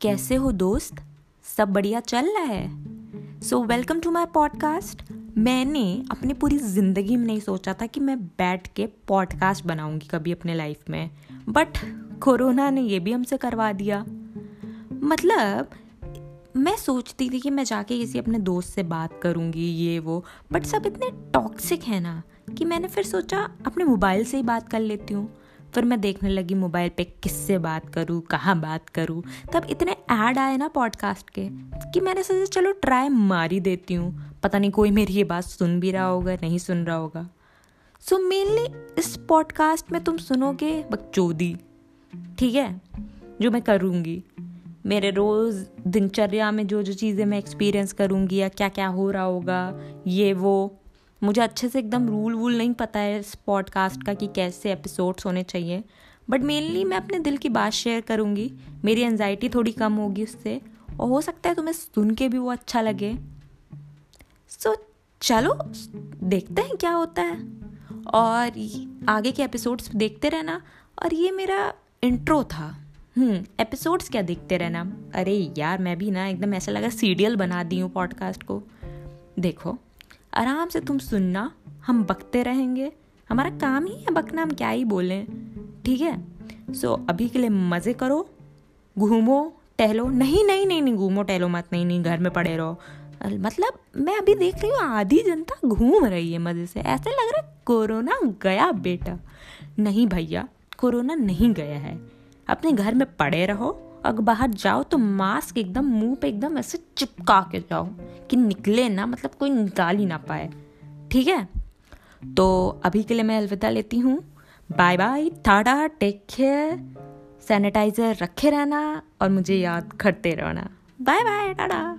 कैसे हो दोस्त? सब बढ़िया चल रहा है? So welcome to my podcast मैंने अपनी पूरी ज़िंदगी में नहीं सोचा था कि मैं बैठ के पॉडकास्ट बनाऊँगी कभी अपने लाइफ में बट कोरोना ने ये भी हमसे करवा दिया। मतलब मैं सोचती थी कि मैं जाके किसी अपने दोस्त से बात करूँगी, ये वो बट सब इतने टॉक्सिक है ना, कि मैंने फिर सोचा अपने मोबाइल से ही बात कर लेती हूँ। फिर मैं देखने लगी मोबाइल पे किससे बात करूँ कहाँ बात करूँ। तब इतने ऐड आए ना पॉडकास्ट के कि मैंने सोचा चलो ट्राई मार ही देती हूँ। पता नहीं कोई मेरी ये बात सुन भी रहा होगा नहीं सुन रहा होगा। सो so, मेनली इस पॉडकास्ट में तुम सुनोगे बकचोदी। ठीक है? जो मैं करूँगी। मेरे रोज़ दिनचर्या में जो जो चीज़ें मैं एक्सपीरियंस करूँगी या क्या क्या हो रहा होगा ये वो। मुझे अच्छे से एकदम रूल वूल नहीं पता है इस पॉडकास्ट का कि कैसे एपिसोड्स होने चाहिए। बट मेनली मैं अपने दिल की बात शेयर करूँगी। मेरी एनजाइटी थोड़ी कम होगी उससे। और हो सकता है तुम्हें सुन के भी वो अच्छा लगे। सो so, चलो देखते हैं क्या होता है। और आगे के एपिसोड्स देखते रहना। और ये मेरा इंट्रो था। हम्म एपिसोड्स क्या देखते रहना। अरे यार मैं भी ना एकदम ऐसा लगा सीरियल बना दी हूँ पॉडकास्ट को। देखो आराम से तुम सुनना हम बकते रहेंगे। हमारा काम ही है बकना हम क्या ही बोलें। ठीक है? सो so, अभी के लिए मज़े करो घूमो टहलो। नहीं नहीं नहीं नहीं घूमो टहलो मत। नहीं नहीं घर में पड़े रहो। मतलब मैं अभी देख रही हूँ आधी जनता घूम रही है मज़े से। ऐसे लग रहा है कोरोना गया बेटा। नहीं भैया कोरोना नहीं गया है। अपने घर में पड़े रहो अगर बाहर जाओ तो मास्क एकदम मुँह पे एकदम ऐसे चिपका के जाओ कि निकले ना मतलब कोई निकाल ही ना पाए। ठीक है? तो अभी के लिए मैं अलविदा लेती हूँ। Bye bye tata take care sanitiser रखे रहना और मुझे याद करते रहना। Bye bye Tata